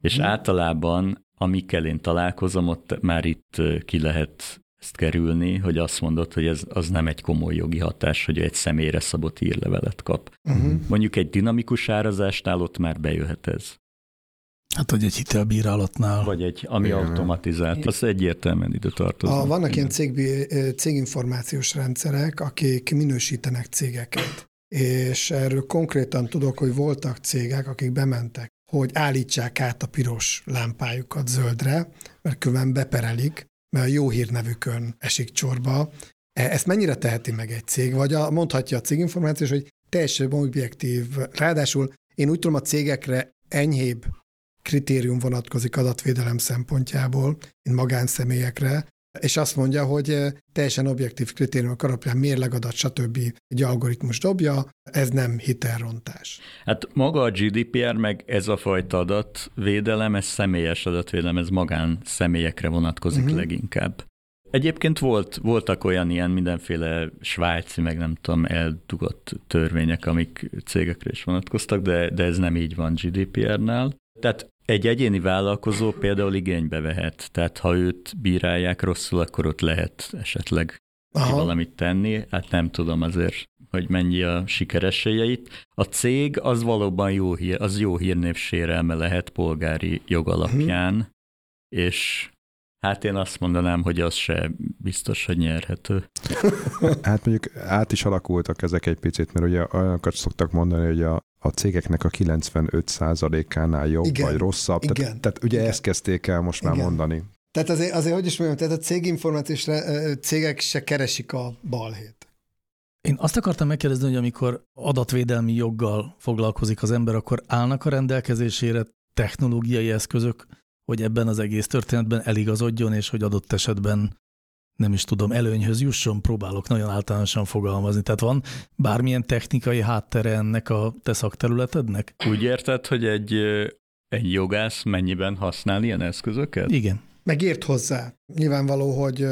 És hmm. általában, amikkel én találkozom, ott már itt ki lehet ezt kerülni, hogy azt mondod, hogy ez az nem egy komoly jogi hatás, hogy egy személyre szabott írlevelet kap. Uh-huh. Mondjuk egy dinamikus árazásnál ott már bejöhet ez. Hát, hogy egy hitelbírálatnál. Vagy egy, ami Igen. automatizált, az egyértelműen ide tartozik. A, vannak ilyen cég, céginformációs rendszerek, akik minősítenek cégeket. És erről konkrétan tudok, hogy voltak cégek, akik bementek, hogy állítsák át a piros lámpájukat zöldre, mert különben beperelik, mert a jó hírnevükön esik csorba. E, ezt mennyire teheti meg egy cég? Vagy a, mondhatja a céginformációs, hogy teljesen objektív. Ráadásul én úgy tudom, a cégekre enyhébb kritérium vonatkozik adatvédelem szempontjából, mint magánszemélyekre, és azt mondja, hogy teljesen objektív kritériumok alapján mérlegadat, stb. egy algoritmus dobja, ez nem hitelrontás. Hát maga a GDPR, meg ez a fajta adatvédelem, ez személyes adatvédelem, ez magán személyekre vonatkozik uh-huh. leginkább. Egyébként volt, voltak olyan ilyen mindenféle svájci, meg nem tudom, eldugott törvények, amik cégekre is vonatkoztak, de, de ez nem így van GDPR-nál. Tehát egy egyéni vállalkozó például igénybe vehet, tehát ha őt bírálják rosszul, akkor ott lehet esetleg Aha. valamit tenni, hát nem tudom azért, hogy mennyi a sikerességeit. A cég az valóban jó hír, az jó hírnév sérelme lehet polgári jog alapján, uh-huh. és Hát én azt mondanám, hogy az se biztos, hogy nyerhető. hát mondjuk át is alakultak ezek egy picit, mert ugye olyanokat szoktak mondani, hogy a, a cégeknek a 95%-ánál jobb igen, vagy rosszabb. Igen, tehát, tehát ugye igen. ezt kezdték el most igen. már mondani. Tehát azért, azért, hogy is mondjam, tehát a céginformációs cégek se keresik a balhét. Én azt akartam megkérdezni, hogy amikor adatvédelmi joggal foglalkozik az ember, akkor állnak a rendelkezésére technológiai eszközök, hogy ebben az egész történetben eligazodjon, és hogy adott esetben nem is tudom, előnyhöz jusson, próbálok nagyon általánosan fogalmazni. Tehát van bármilyen technikai háttere ennek a te szakterületednek? Úgy érted, hogy egy, egy jogász mennyiben használ ilyen eszközöket? Igen. Megért hozzá. Nyilvánvaló, hogy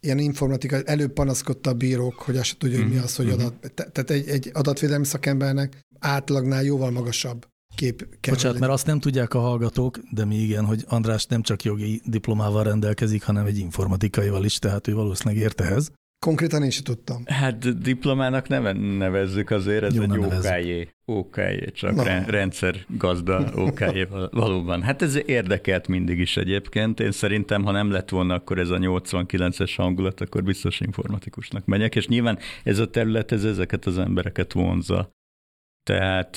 ilyen informatika, előbb panaszkodta a bírók, hogy azt se tudja, hogy mi Mhm, az, hogy mhm. adat. te- Tehát egy, egy adatvédelmi szakembernek átlagnál jóval magasabb kép kell. Bocsánat, mert azt nem tudják a hallgatók, de mi igen, hogy András nem csak jogi diplomával rendelkezik, hanem egy informatikaival is, tehát ő valószínűleg ért ehhez. Konkrétan én sem tudtam. Hát diplomának neve, nevezzük azért, ez Jó, egy. OKJ, OKJ, csak Na. re- rendszer gazda OKJ val- valóban. Hát ez érdekelt mindig is egyébként. Én szerintem, ha nem lett volna akkor ez a 89-es hangulat, akkor biztos informatikusnak megyek, és nyilván ez a terület, ez ezeket az embereket vonza. Tehát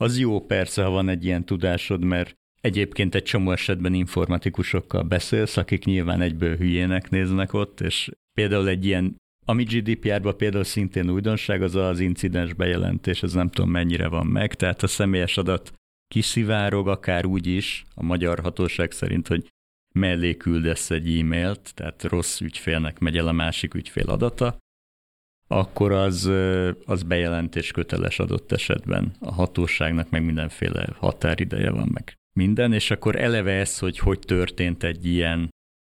az jó persze, ha van egy ilyen tudásod, mert egyébként egy csomó esetben informatikusokkal beszélsz, akik nyilván egyből hülyének néznek ott, és például egy ilyen ami GDPR-ban például szintén újdonság, az az incidens bejelentés, ez nem tudom mennyire van meg, tehát a személyes adat kiszivárog, akár úgy is, a magyar hatóság szerint, hogy mellé küldesz egy e-mailt, tehát rossz ügyfélnek megy el a másik ügyfél adata, akkor az, az bejelentés köteles adott esetben. A hatóságnak meg mindenféle határideje van meg minden, és akkor eleve ez, hogy hogy történt egy ilyen,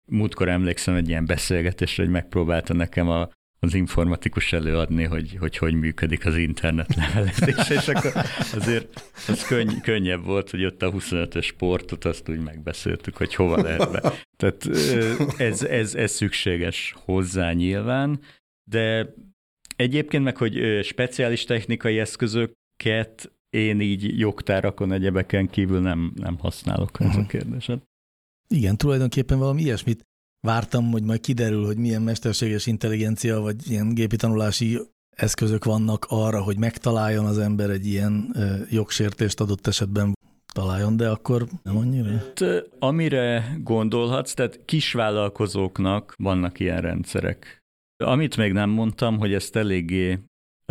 múltkor emlékszem egy ilyen beszélgetésre, hogy megpróbálta nekem a, az informatikus előadni, hogy, hogy hogy működik az internet levelezés, és akkor azért az könny, könnyebb volt, hogy ott a 25-ös sportot, azt úgy megbeszéltük, hogy hova lehet be. Tehát ez, ez, ez szükséges hozzá nyilván, de egyébként meg, hogy speciális technikai eszközöket én így jogtárakon, egyebeken kívül nem, nem használok, ez a Mhm. kérdésed. Igen, tulajdonképpen valami ilyesmit vártam, hogy majd kiderül, hogy milyen mesterséges intelligencia vagy ilyen gépi tanulási eszközök vannak arra, hogy megtaláljon az ember egy ilyen jogsértést adott esetben találjon, de akkor nem annyira. Hát, amire gondolhatsz, tehát kisvállalkozóknak vannak ilyen rendszerek. Amit még nem mondtam, hogy ezt eléggé,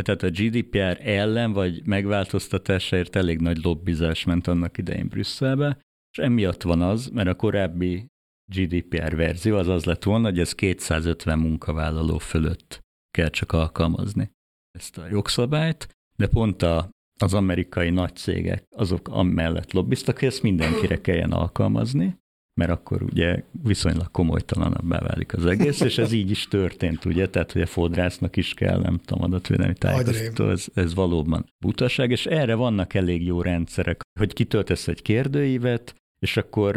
tehát a GDPR ellen vagy megváltoztatásáért elég nagy lobbizás ment annak idején Brüsszelbe, és emiatt van az, mert a korábbi GDPR verzió az az lett volna, hogy ez 250 munkavállaló fölött kell csak alkalmazni ezt a jogszabályt, de pont a, az amerikai nagy cégek azok amellett lobbiztak, hogy ezt mindenkire kelljen alkalmazni, mert akkor ugye viszonylag komolytalanabbá válik az egész, és ez így is történt, ugye, tehát hogy a fodrásznak is kell, nem tudom, adatvédelmi tájékoztató, ez, ez valóban butaság, és erre vannak elég jó rendszerek, hogy kitöltesz egy kérdőívet, és akkor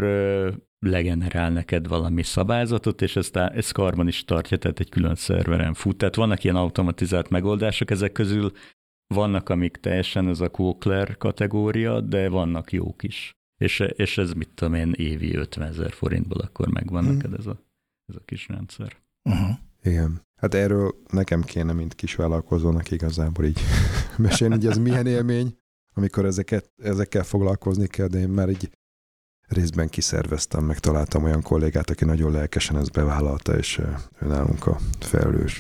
legenerál neked valami szabályzatot, és ezt, ezt karban is tartja, tehát egy külön szerveren fut. Tehát vannak ilyen automatizált megoldások, ezek közül vannak, amik teljesen ez a Quokler kategória, de vannak jók is. És, és ez mit tudom én, évi 50 ezer forintból akkor megvan Mhm. neked ez a, ez a kis rendszer. Uh-huh. Igen. Hát erről nekem kéne, mint kisvállalkozónak igazából így mesélni, hogy ez milyen élmény, amikor ezeket, ezekkel foglalkozni kell, de én már így részben kiszerveztem, meg találtam olyan kollégát, aki nagyon lelkesen ezt bevállalta, és ő nálunk a felelős.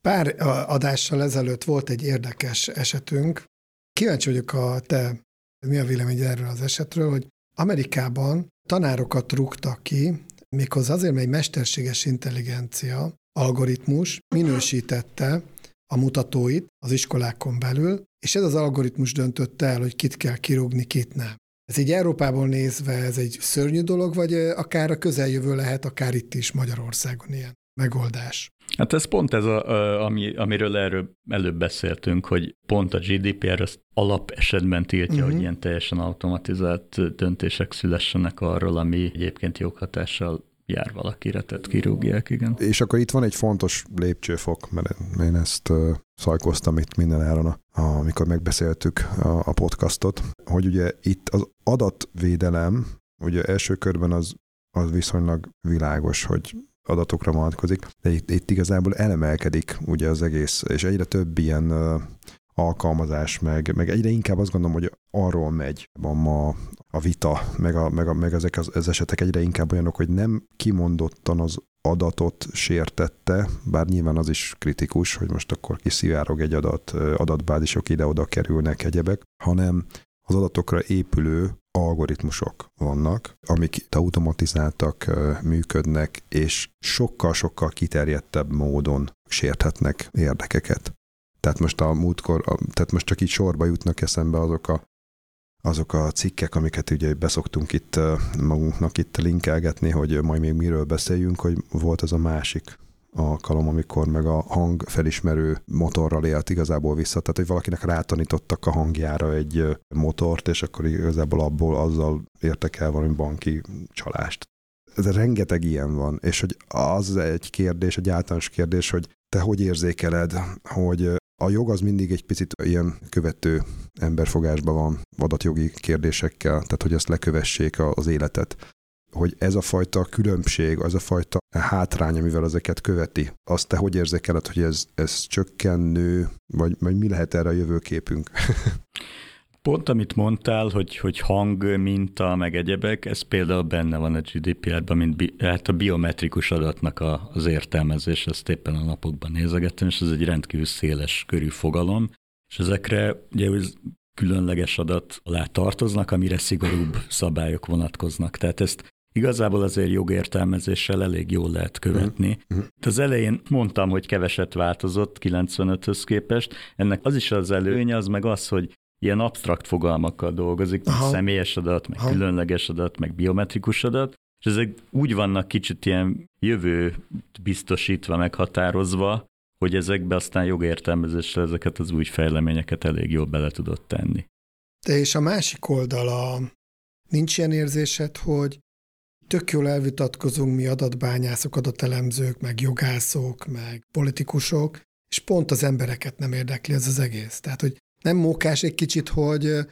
Pár adással ezelőtt volt egy érdekes esetünk. Kíváncsi vagyok a te, mi a vélemény erről az esetről, hogy Amerikában tanárokat rúgtak ki, méghozzá azért, mert egy mesterséges intelligencia algoritmus minősítette a mutatóit az iskolákon belül, és ez az algoritmus döntötte el, hogy kit kell kirúgni, kit nem. Ez így Európából nézve ez egy szörnyű dolog, vagy akár a közeljövő lehet, akár itt is Magyarországon ilyen megoldás. Hát ez pont ez, a, a, ami, amiről erről előbb beszéltünk, hogy pont a GDPR azt alap esetben tiltja, Mhm. uh-huh. hogy ilyen teljesen automatizált döntések szülessenek arról, ami egyébként joghatással jár valakire, tehát kirúgják, igen. És akkor itt van egy fontos lépcsőfok, mert én ezt szajkoztam itt minden áron, amikor megbeszéltük a, a podcastot, hogy ugye itt az adatvédelem, ugye első körben az, az viszonylag világos, hogy adatokra vonatkozik, de itt, itt igazából elemelkedik ugye az egész, és egyre több ilyen alkalmazás, meg, meg egyre inkább azt gondolom, hogy arról megy van ma a vita, meg, a, meg, a, meg ezek az, az esetek egyre inkább olyanok, hogy nem kimondottan az adatot sértette, bár nyilván az is kritikus, hogy most akkor kiszivárog egy adat, adatbázisok ide-oda kerülnek egyebek, hanem az adatokra épülő algoritmusok vannak, amik automatizáltak, működnek, és sokkal-sokkal kiterjedtebb módon sérthetnek érdekeket. Tehát most a múltkor, tehát most csak így sorba jutnak eszembe azok a azok a cikkek, amiket ugye beszoktunk itt magunknak itt linkelgetni, hogy majd még miről beszéljünk, hogy volt az a másik alkalom, amikor meg a hang felismerő motorral élt igazából vissza. Tehát, hogy valakinek rátanítottak a hangjára egy motort, és akkor igazából abból azzal értek el valami banki csalást. Ez rengeteg ilyen van, és hogy az egy kérdés, egy általános kérdés, hogy te hogy érzékeled, hogy a jog az mindig egy picit ilyen követő emberfogásban van adatjogi kérdésekkel, tehát hogy ezt lekövessék az életet hogy ez a fajta különbség, az a fajta hátrány, amivel ezeket követi, azt te hogy érzékeled, hogy ez, ez csökkennő, vagy, vagy mi lehet erre a jövőképünk? Pont amit mondtál, hogy, hogy hang, minta, meg egyebek, ez például benne van a GDPR-ban, mint bi, hát a biometrikus adatnak a, az értelmezés, ezt éppen a napokban nézegettem, és ez egy rendkívül széles körű fogalom, és ezekre ugye különleges adat alá tartoznak, amire szigorúbb szabályok vonatkoznak. Tehát ezt Igazából azért jogértelmezéssel elég jól lehet követni. Uh-huh. Az elején mondtam, hogy keveset változott 95-höz képest. Ennek az is az előnye, az meg az, hogy ilyen absztrakt fogalmakkal dolgozik, mint személyes adat, meg Aha. különleges adat, meg biometrikus adat, és ezek úgy vannak kicsit ilyen jövő biztosítva, meghatározva, hogy ezekbe aztán jogértelmezéssel ezeket az új fejleményeket elég jól bele tudott tenni. De és a másik oldala, nincs ilyen érzésed, hogy tök jól elvitatkozunk mi adatbányászok, adatelemzők, meg jogászok, meg politikusok, és pont az embereket nem érdekli ez az egész. Tehát, hogy nem mókás egy kicsit, hogy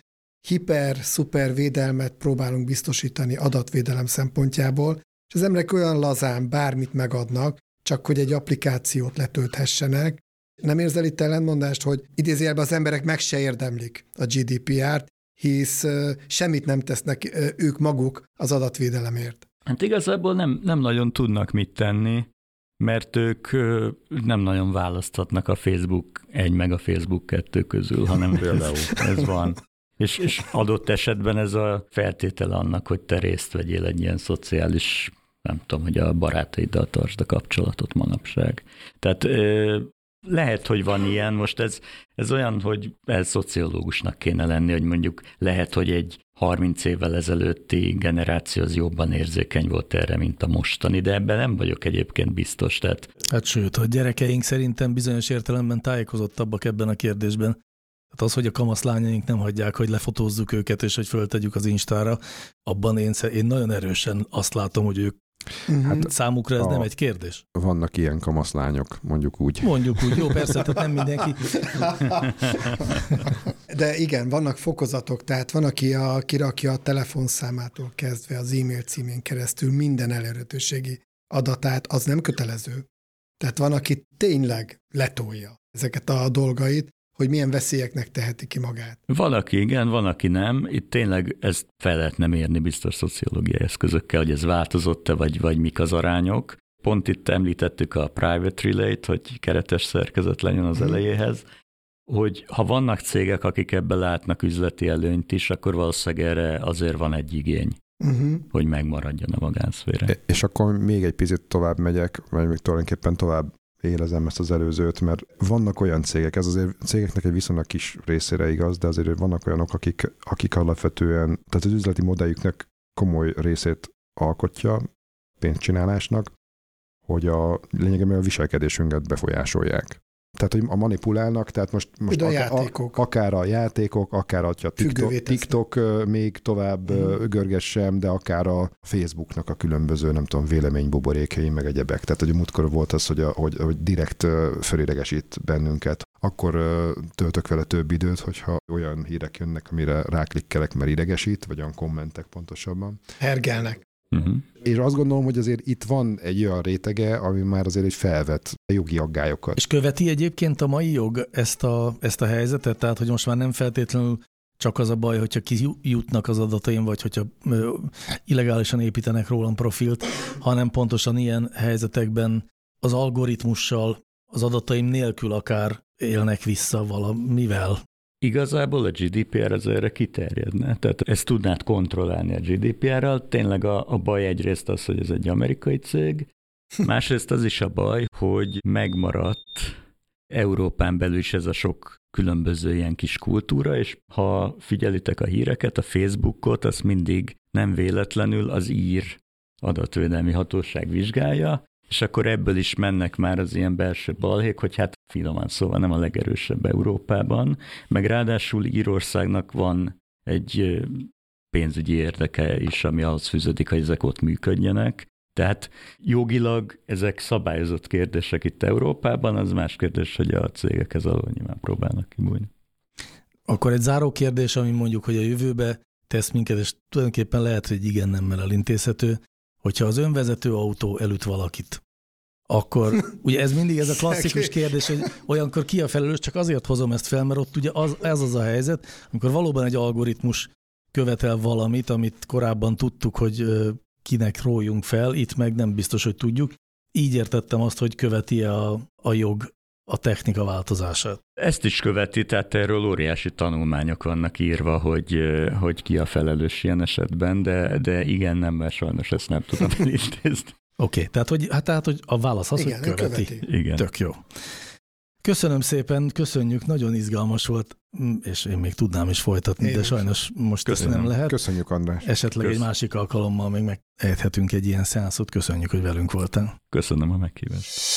hiper-szuper védelmet próbálunk biztosítani adatvédelem szempontjából, és az emberek olyan lazán bármit megadnak, csak hogy egy applikációt letölthessenek. Nem érzel itt ellentmondást, hogy idézőjelben az emberek meg se érdemlik a GDPR-t, hisz semmit nem tesznek ők maguk az adatvédelemért. Hát igazából nem, nem nagyon tudnak mit tenni, mert ők nem nagyon választhatnak a Facebook egy meg a Facebook kettő közül, hanem például ez van. És, és adott esetben ez a feltétel annak, hogy te részt vegyél egy ilyen szociális, nem tudom, hogy a barátaiddal tartsd a kapcsolatot manapság. Tehát lehet, hogy van ilyen, most ez, ez olyan, hogy ez szociológusnak kéne lenni, hogy mondjuk lehet, hogy egy 30 évvel ezelőtti generáció az jobban érzékeny volt erre, mint a mostani, de ebben nem vagyok egyébként biztos. Tehát... Hát sőt, a gyerekeink szerintem bizonyos értelemben tájékozottabbak ebben a kérdésben. Hát az, hogy a kamaszlányaink nem hagyják, hogy lefotózzuk őket, és hogy föltegyük az Instára, abban én, én nagyon erősen azt látom, hogy ők. Hát Számukra ez a, nem egy kérdés? Vannak ilyen kamaszlányok, mondjuk úgy. Mondjuk úgy, jó, persze, tehát nem mindenki. De igen, vannak fokozatok, tehát van, aki a, kirakja a telefonszámától kezdve az e-mail címén keresztül minden elérhetőségi adatát, az nem kötelező. Tehát van, aki tényleg letolja ezeket a dolgait, hogy milyen veszélyeknek teheti ki magát. Van, aki igen, van, aki nem. Itt tényleg ezt fel lehetne mérni biztos szociológiai eszközökkel, hogy ez változott-e, vagy, vagy mik az arányok. Pont itt említettük a private relate, hogy keretes szerkezet legyen az mhm. elejéhez, hogy ha vannak cégek, akik ebben látnak üzleti előnyt is, akkor valószínűleg erre azért van egy igény. Uh-huh. hogy megmaradjon a magánszféra. És akkor még egy picit tovább megyek, vagy még tulajdonképpen tovább élezem ezt az előzőt, mert vannak olyan cégek, ez azért cégeknek egy viszonylag kis részére igaz, de azért vannak olyanok, akik, akik alapvetően, tehát az üzleti modelljüknek komoly részét alkotja pénzcsinálásnak, hogy a lényegében a viselkedésünket befolyásolják tehát, hogy a manipulálnak, tehát most, most a játékok. A, akár a játékok, akár a TikTok, TikTok még tovább uh-huh. görgessem, de akár a Facebooknak a különböző, nem tudom, véleménybuborékei, meg egyebek. Tehát, hogy múltkor volt az, hogy, a, hogy, hogy direkt fölidegesít bennünket. Akkor töltök vele több időt, hogyha olyan hírek jönnek, amire ráklikkelek, mert idegesít, vagy olyan kommentek pontosabban. Hergelnek. Uh-huh. És azt gondolom, hogy azért itt van egy olyan rétege, ami már azért egy felvet jogi aggályokat. És követi egyébként a mai jog ezt a, ezt a helyzetet? Tehát, hogy most már nem feltétlenül csak az a baj, hogyha kijutnak az adataim, vagy hogyha illegálisan építenek rólam profilt, hanem pontosan ilyen helyzetekben az algoritmussal, az adataim nélkül akár élnek vissza valamivel. Igazából a GDPR az erre kiterjedne, tehát ezt tudnád kontrollálni a GDPR-ral. Tényleg a, a baj egyrészt az, hogy ez egy amerikai cég, másrészt az is a baj, hogy megmaradt Európán belül is ez a sok különböző ilyen kis kultúra, és ha figyelitek a híreket, a Facebookot, az mindig nem véletlenül az ír adatvédelmi hatóság vizsgálja, és akkor ebből is mennek már az ilyen belső balhék, hogy hát finoman szóval nem a legerősebb Európában, meg ráadásul Írországnak van egy pénzügyi érdeke is, ami ahhoz fűződik, hogy ezek ott működjenek. Tehát jogilag ezek szabályozott kérdések itt Európában, az más kérdés, hogy a cégek ez alól nyilván próbálnak kibújni. Akkor egy záró kérdés, ami mondjuk, hogy a jövőbe tesz minket, és tulajdonképpen lehet, hogy igen nemmel elintézhető, hogyha az önvezető autó elüt valakit, akkor ugye ez mindig ez a klasszikus kérdés, hogy olyankor ki a felelős, csak azért hozom ezt fel, mert ott ugye az, ez az a helyzet, amikor valóban egy algoritmus követel valamit, amit korábban tudtuk, hogy kinek rójunk fel, itt meg nem biztos, hogy tudjuk. Így értettem azt, hogy követi a, a jog a technika változását. Ezt is követi, tehát erről óriási tanulmányok vannak írva, hogy, hogy ki a felelős ilyen esetben, de, de igen, nem, mert sajnos ezt nem tudom elintézni. Oké, okay, tehát, hogy, hát, tehát hogy a válasz az, igen, hogy követi. követi. Igen. Tök jó. Köszönöm szépen, köszönjük, nagyon izgalmas volt, mm, és én még tudnám is folytatni, én de sajnos most Köszönöm. ezt nem lehet. Köszönjük, András. Esetleg Kösz. egy másik alkalommal még megejthetünk egy ilyen szeánszot. Köszönjük, hogy velünk voltál. Köszönöm a meghívást.